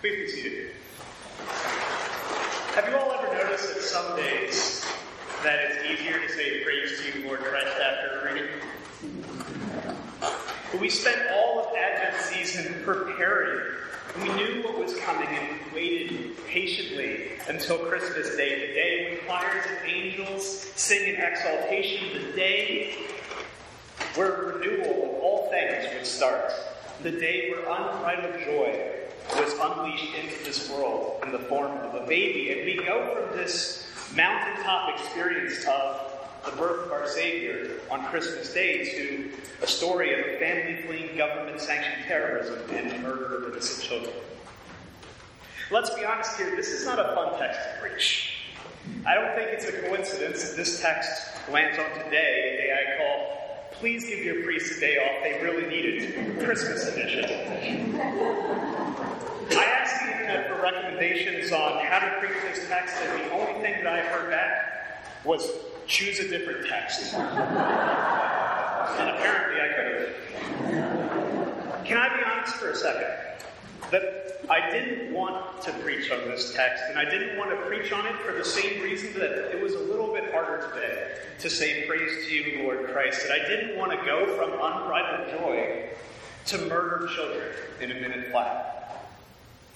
Please be seated. Have you all ever noticed that some days that it's easier to say praise to you, Lord Christ, after a reading? But we spent all of Advent season preparing. We knew what was coming and we waited patiently until Christmas Day, the day when choirs of angels sing in exaltation, the day where renewal of all things would start, the day where unbridled joy was unleashed into this world in the form of a baby. And we go from this mountaintop experience of the birth of our Savior on Christmas Day to a story of family fleeing government sanctioned terrorism and the murder of innocent children. Let's be honest here, this is not a fun text to preach. I don't think it's a coincidence that this text lands on today, a day I call Please Give Your Priest a Day Off. They really need it. Christmas edition. I asked the internet for recommendations on how to preach this text, and the only thing that I heard back was choose a different text. and apparently I could have. Can I be honest for a second? That I didn't want to preach on this text, and I didn't want to preach on it for the same reason that it was a little bit harder today to say praise to you, Lord Christ. That I didn't want to go from unbridled joy to murder children in a minute flat.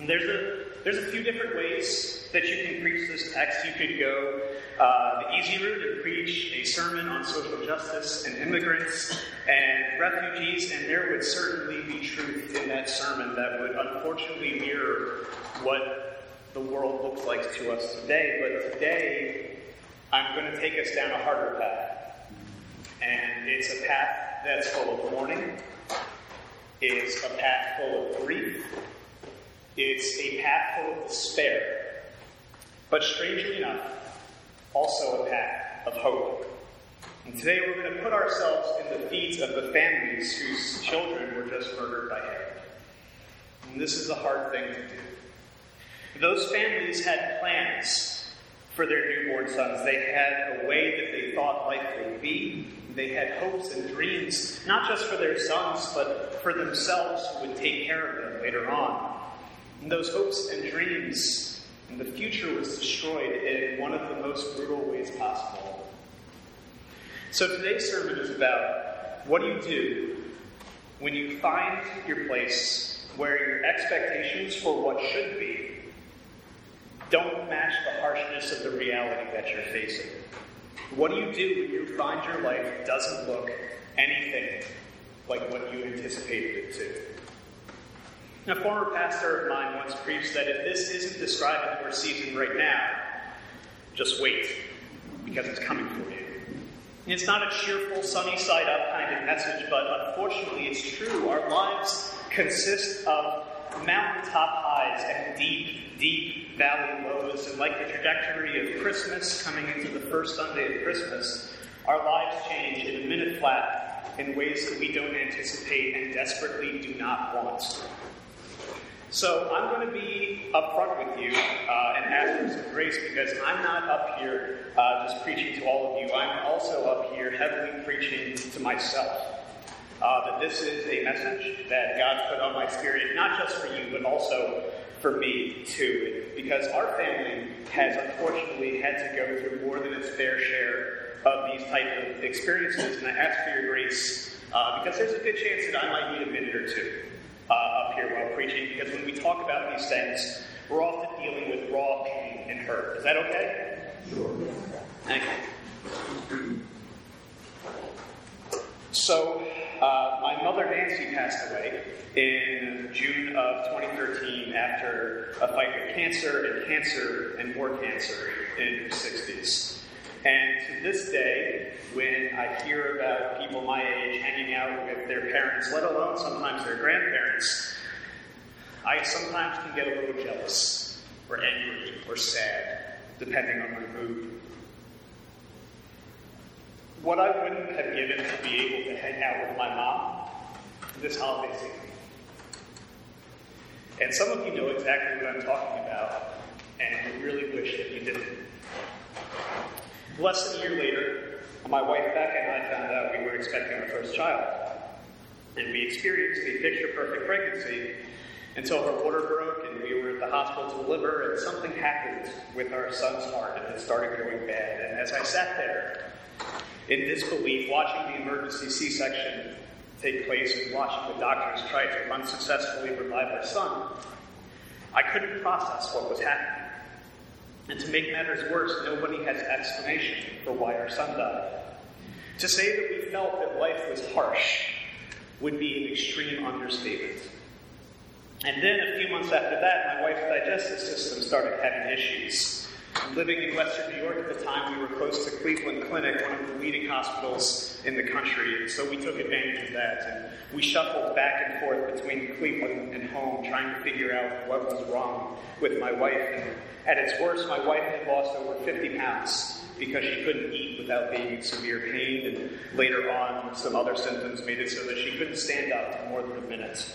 And there's a there's a few different ways that you can preach this text. You could go uh, the easy route and preach a sermon on social justice and immigrants and refugees, and there would certainly be truth in that sermon that would unfortunately mirror what the world looks like to us today. But today, I'm going to take us down a harder path. And it's a path that's full of mourning, it's a path full of grief it's a path full of despair, but strangely enough, also a path of hope. And today we're going to put ourselves in the feet of the families whose children were just murdered by Herod. And this is a hard thing to do. Those families had plans for their newborn sons. They had a way that they thought life would be. They had hopes and dreams, not just for their sons, but for themselves who would take care of them later on. And those hopes and dreams and the future was destroyed in one of the most brutal ways possible. So today's sermon is about what do you do when you find your place where your expectations for what should be don't match the harshness of the reality that you're facing? What do you do when you find your life doesn't look anything like what you anticipated it to? A former pastor of mine once preached that if this isn't describing your season right now, just wait, because it's coming for you. It's not a cheerful, sunny side up kind of message, but unfortunately it's true. Our lives consist of mountaintop highs and deep, deep valley lows. And like the trajectory of Christmas coming into the first Sunday of Christmas, our lives change in a minute flat in ways that we don't anticipate and desperately do not want. So I'm going to be upfront with you uh, and ask for some grace because I'm not up here uh, just preaching to all of you. I'm also up here heavily preaching to myself. Uh, that this is a message that God put on my spirit, not just for you, but also for me too. Because our family has unfortunately had to go through more than its fair share of these type of experiences, and I ask for your grace uh, because there's a good chance that I might need a minute or two uh, up here while preaching because when we talk about these things, we're often dealing with raw pain and hurt. Is that okay? Sure. Thank you. So, uh, my mother Nancy passed away in June of 2013 after a fight with cancer and cancer and more cancer in her 60s. And to this day, when I hear about people my age hanging out with their parents, let alone sometimes their grandparents, I sometimes can get a little jealous or angry or sad, depending on my mood. What I wouldn't have given to be able to hang out with my mom this holiday season. And some of you know exactly what I'm talking about, and you really wish that you didn't. Less than a year later, my wife Becca and I found out we were expecting our first child. And we experienced a picture perfect pregnancy until her water broke and we were at the hospital to deliver, and something happened with our son's heart, and it started going bad. And as I sat there in disbelief, watching the emergency C section take place and watching the doctors try to unsuccessfully revive our son, I couldn't process what was happening. And to make matters worse, nobody has explanation for why our son died. To say that we felt that life was harsh would be an extreme understatement. And then a few months after that, my wife's digestive system started having issues. Living in Western New York at the time, we were close to Cleveland Clinic, one of the leading hospitals in the country, and so we took advantage of that. And we shuffled back and forth between Cleveland and home, trying to figure out what was wrong with my wife. And at its worst, my wife had lost over 50 pounds because she couldn't eat without being in severe pain, and later on, some other symptoms made it so that she couldn't stand up for more than a minute.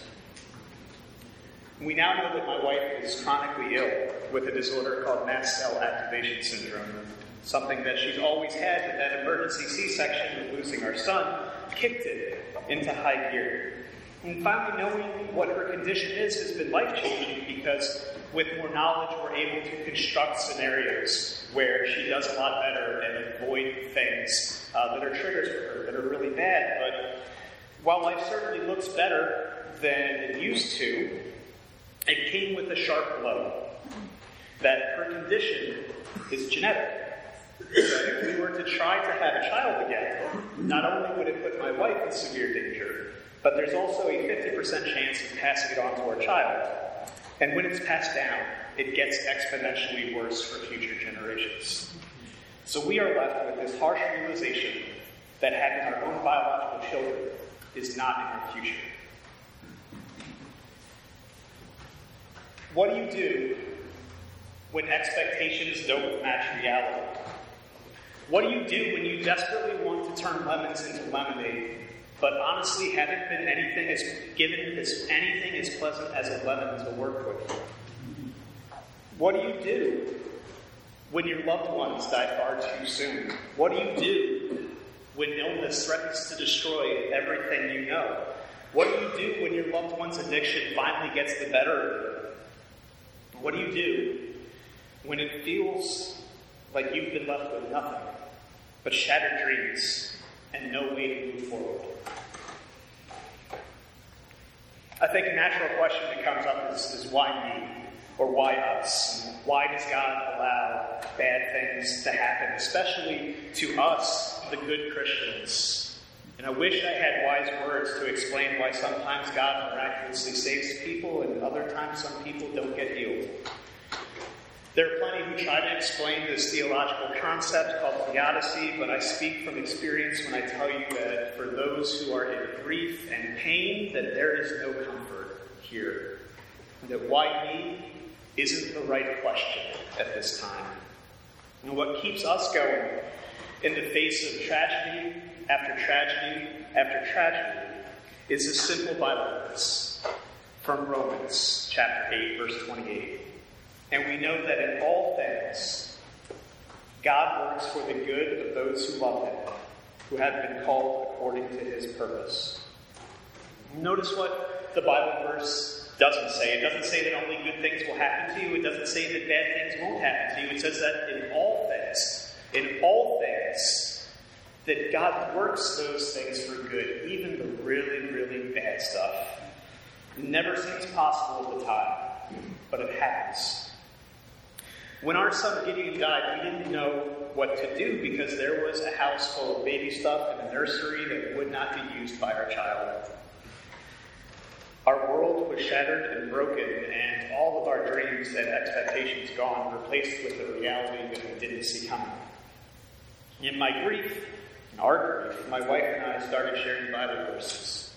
We now know that my wife is chronically ill with a disorder called mast cell activation syndrome, something that she's always had, but that emergency C section of losing our son kicked it into high gear. And finally, knowing what her condition is has been life changing because with more knowledge, we're able to construct scenarios where she does a lot better and avoid things uh, that are triggers for her that are really bad. But while life certainly looks better than it used to, it came with a sharp blow that her condition is genetic. If we were to try to have a child again, not only would it put my wife in severe danger, but there's also a 50% chance of passing it on to our child. And when it's passed down, it gets exponentially worse for future generations. So we are left with this harsh realization that having our own biological children is not in our future. What do you do when expectations don't match reality? What do you do when you desperately want to turn lemons into lemonade, but honestly haven't been anything as given as anything as pleasant as a lemon to work with? What do you do when your loved ones die far too soon? What do you do when illness threatens to destroy everything you know? What do you do when your loved one's addiction finally gets the better of you? What do you do when it feels like you've been left with nothing but shattered dreams and no way to move forward? I think a natural question that comes up is, is why me? Or why us? Why does God allow bad things to happen, especially to us, the good Christians? And I wish I had wise words to explain why sometimes God miraculously saves people and other times some people don't get healed. There are plenty who try to explain this theological concept called theodicy, but I speak from experience when I tell you that for those who are in grief and pain, that there is no comfort here. That why me isn't the right question at this time. And what keeps us going in the face of tragedy after tragedy after tragedy is a simple Bible verse from Romans chapter 8, verse 28. And we know that in all things, God works for the good of those who love Him, who have been called according to His purpose. Notice what the Bible verse doesn't say. It doesn't say that only good things will happen to you. It doesn't say that bad things won't happen to you. It says that in all things, in all things, that God works those things for good, even the really, really bad stuff. Never seems possible at the time, but it happens. When our son Gideon died, we didn't know what to do because there was a house full of baby stuff and a nursery that would not be used by our child. Our world was shattered and broken, and all of our dreams and expectations gone, replaced with a reality that we didn't see coming. In my grief, our grief, my wife and I started sharing Bible verses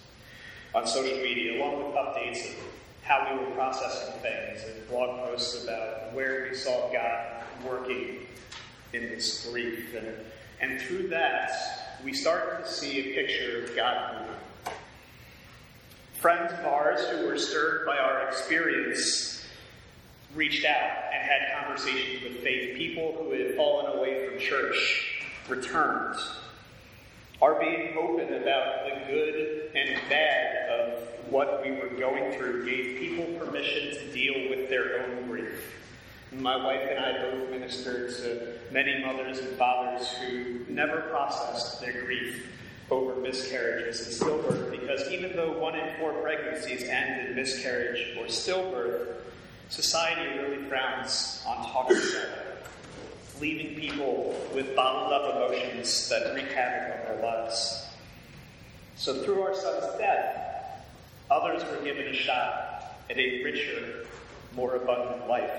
on social media, along with updates of how we were processing things and blog posts about where we saw God working in this grief. And, and through that, we started to see a picture of God moving. Friends of ours who were stirred by our experience reached out and had conversations with faith. People who had fallen away from church returned our being open about the good and bad of what we were going through gave people permission to deal with their own grief. My wife and I both ministered to many mothers and fathers who never processed their grief over miscarriages and stillbirth because even though one in four pregnancies end in miscarriage or stillbirth, society really frowns on talking about it, leaving people with bottled up emotions that wreak havoc on their lives. So through our son's death, others were given a shot at a richer, more abundant life.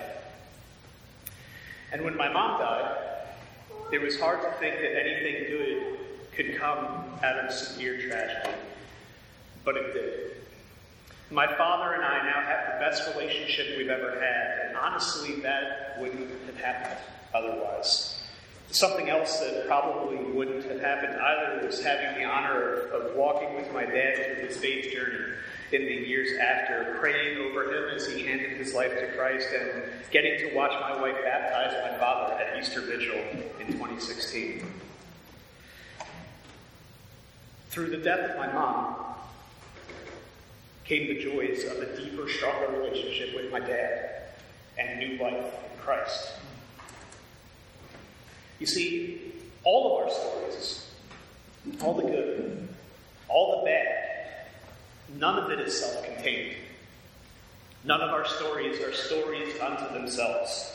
And when my mom died, it was hard to think that anything good could come out of severe tragedy. But it did. My father and I now have the best relationship we've ever had, and honestly, that wouldn't have happened otherwise. Something else that probably wouldn't have happened either was having the honor of, of walking with my dad through his faith journey in the years after, praying over him as he handed his life to Christ, and getting to watch my wife baptize my father at Easter Vigil in 2016. Through the death of my mom came the joys of a deeper, stronger relationship with my dad and new life in Christ. You see, all of our stories, all the good, all the bad, None of it is self contained. None of our stories are stories unto themselves.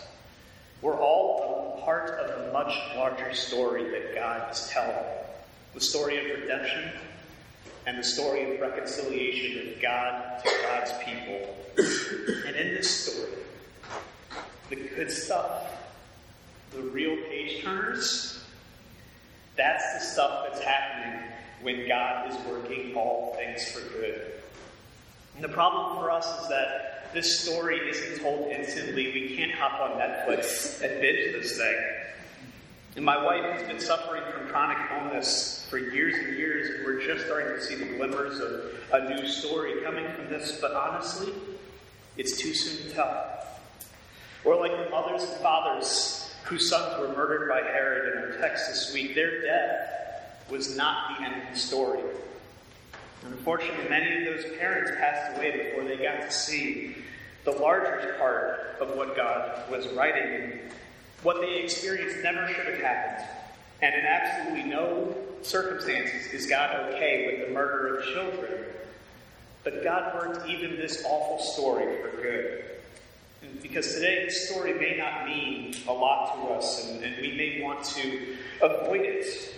We're all a part of a much larger story that God is telling the story of redemption and the story of reconciliation of God to God's people. And in this story, the good stuff, the real page turners, that's the stuff that's happening when God is working all things for good. And the problem for us is that this story isn't told instantly. We can't hop on Netflix and binge this thing. And my wife has been suffering from chronic illness for years and years, and we're just starting to see the glimmers of a new story coming from this. But honestly, it's too soon to tell. Or like the mothers and fathers whose sons were murdered by Herod in our text this week, their death was not the end of the story. unfortunately, many of those parents passed away before they got to see the larger part of what God was writing. What they experienced never should have happened. And in absolutely no circumstances is God okay with the murder of children. But God worked even this awful story for good. Because today this story may not mean a lot to us, and, and we may want to avoid it.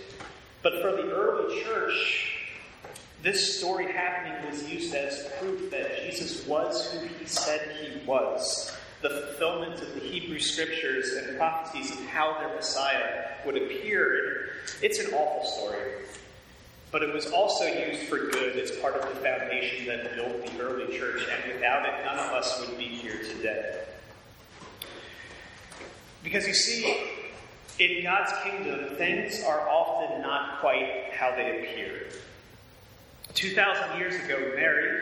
But for the early church, this story happening was used as proof that Jesus was who he said he was. The fulfillment of the Hebrew scriptures and prophecies of how their Messiah would appear. It's an awful story. But it was also used for good as part of the foundation that built the early church, and without it, none of us would be today. Because you see, in God's kingdom, things are often not quite how they appear. 2,000 years ago, Mary,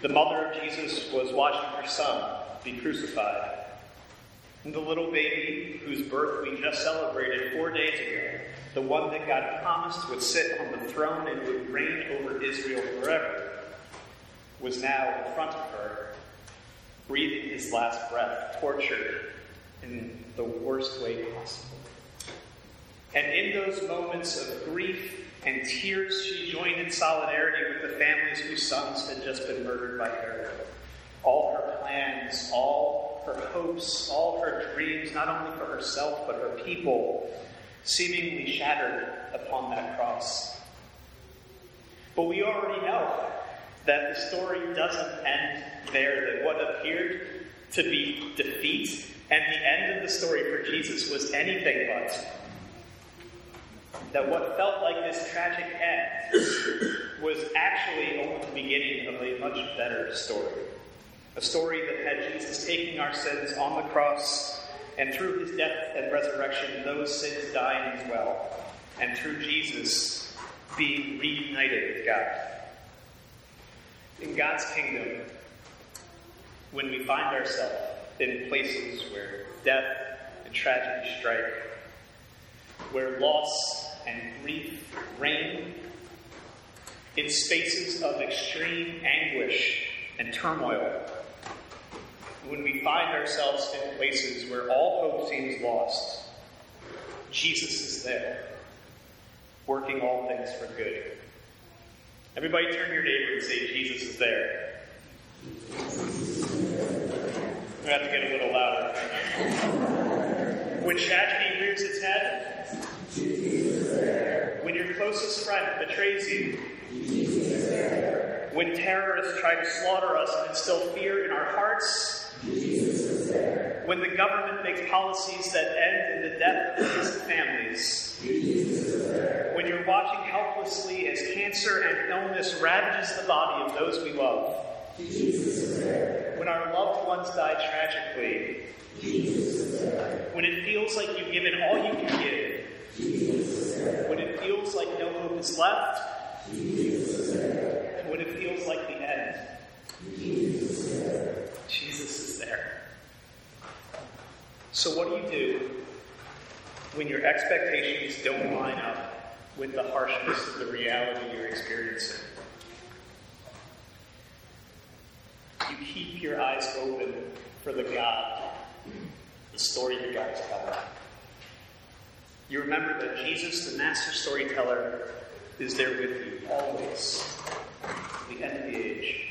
the mother of Jesus, was watching her son be crucified. And the little baby whose birth we just celebrated four days ago, the one that God promised would sit on the throne and would reign over Israel forever, was now in front of her, breathing his last breath, tortured in the worst way possible. And in those moments of grief and tears, she joined in solidarity with the families whose sons had just been murdered by Herod. All her plans, all her hopes, all her dreams, not only for herself but her people, seemingly shattered upon that cross. But we already know that the story doesn't end there, that what appeared to be defeat and the end of the story for Jesus was anything but that what felt like this tragic end was actually only the beginning of a much better story. A story that had Jesus taking our sins on the cross, and through his death and resurrection, those sins dying as well, and through Jesus being reunited with God. In God's kingdom, when we find ourselves in places where death and tragedy strike, where loss and grief reign, in spaces of extreme anguish and turmoil, when we find ourselves in places where all hope seems lost, Jesus is there, working all things for good. Everybody turn to your neighbor and say, Jesus is there. We have to get a little louder. When tragedy rears its head, when your closest friend betrays you, when terrorists try to slaughter us and instill fear in our hearts, when the government makes policies that end in the death of innocent families, when you're watching helplessly as cancer and illness ravages the body of those we love, when our loved ones die tragically, when it feels like you've given all you can give, when it feels like no hope is left, and when it feels like the end, Jesus is there. So, what do you do when your expectations don't line up with the harshness of the reality you're experiencing? You keep your eyes open for the God, the story that God is telling. You remember that Jesus, the master storyteller, is there with you always, to the end of the age.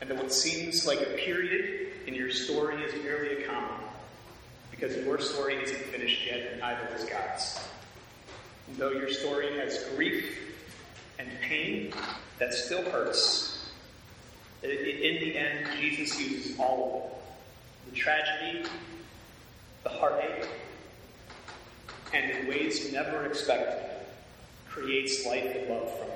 And that what seems like a period in your story is merely a comma, because your story isn't finished yet, and neither is God's. And though your story has grief and pain that still hurts, in the end, Jesus uses all of it the tragedy, the heartache, and in ways never expected, creates life and love from them.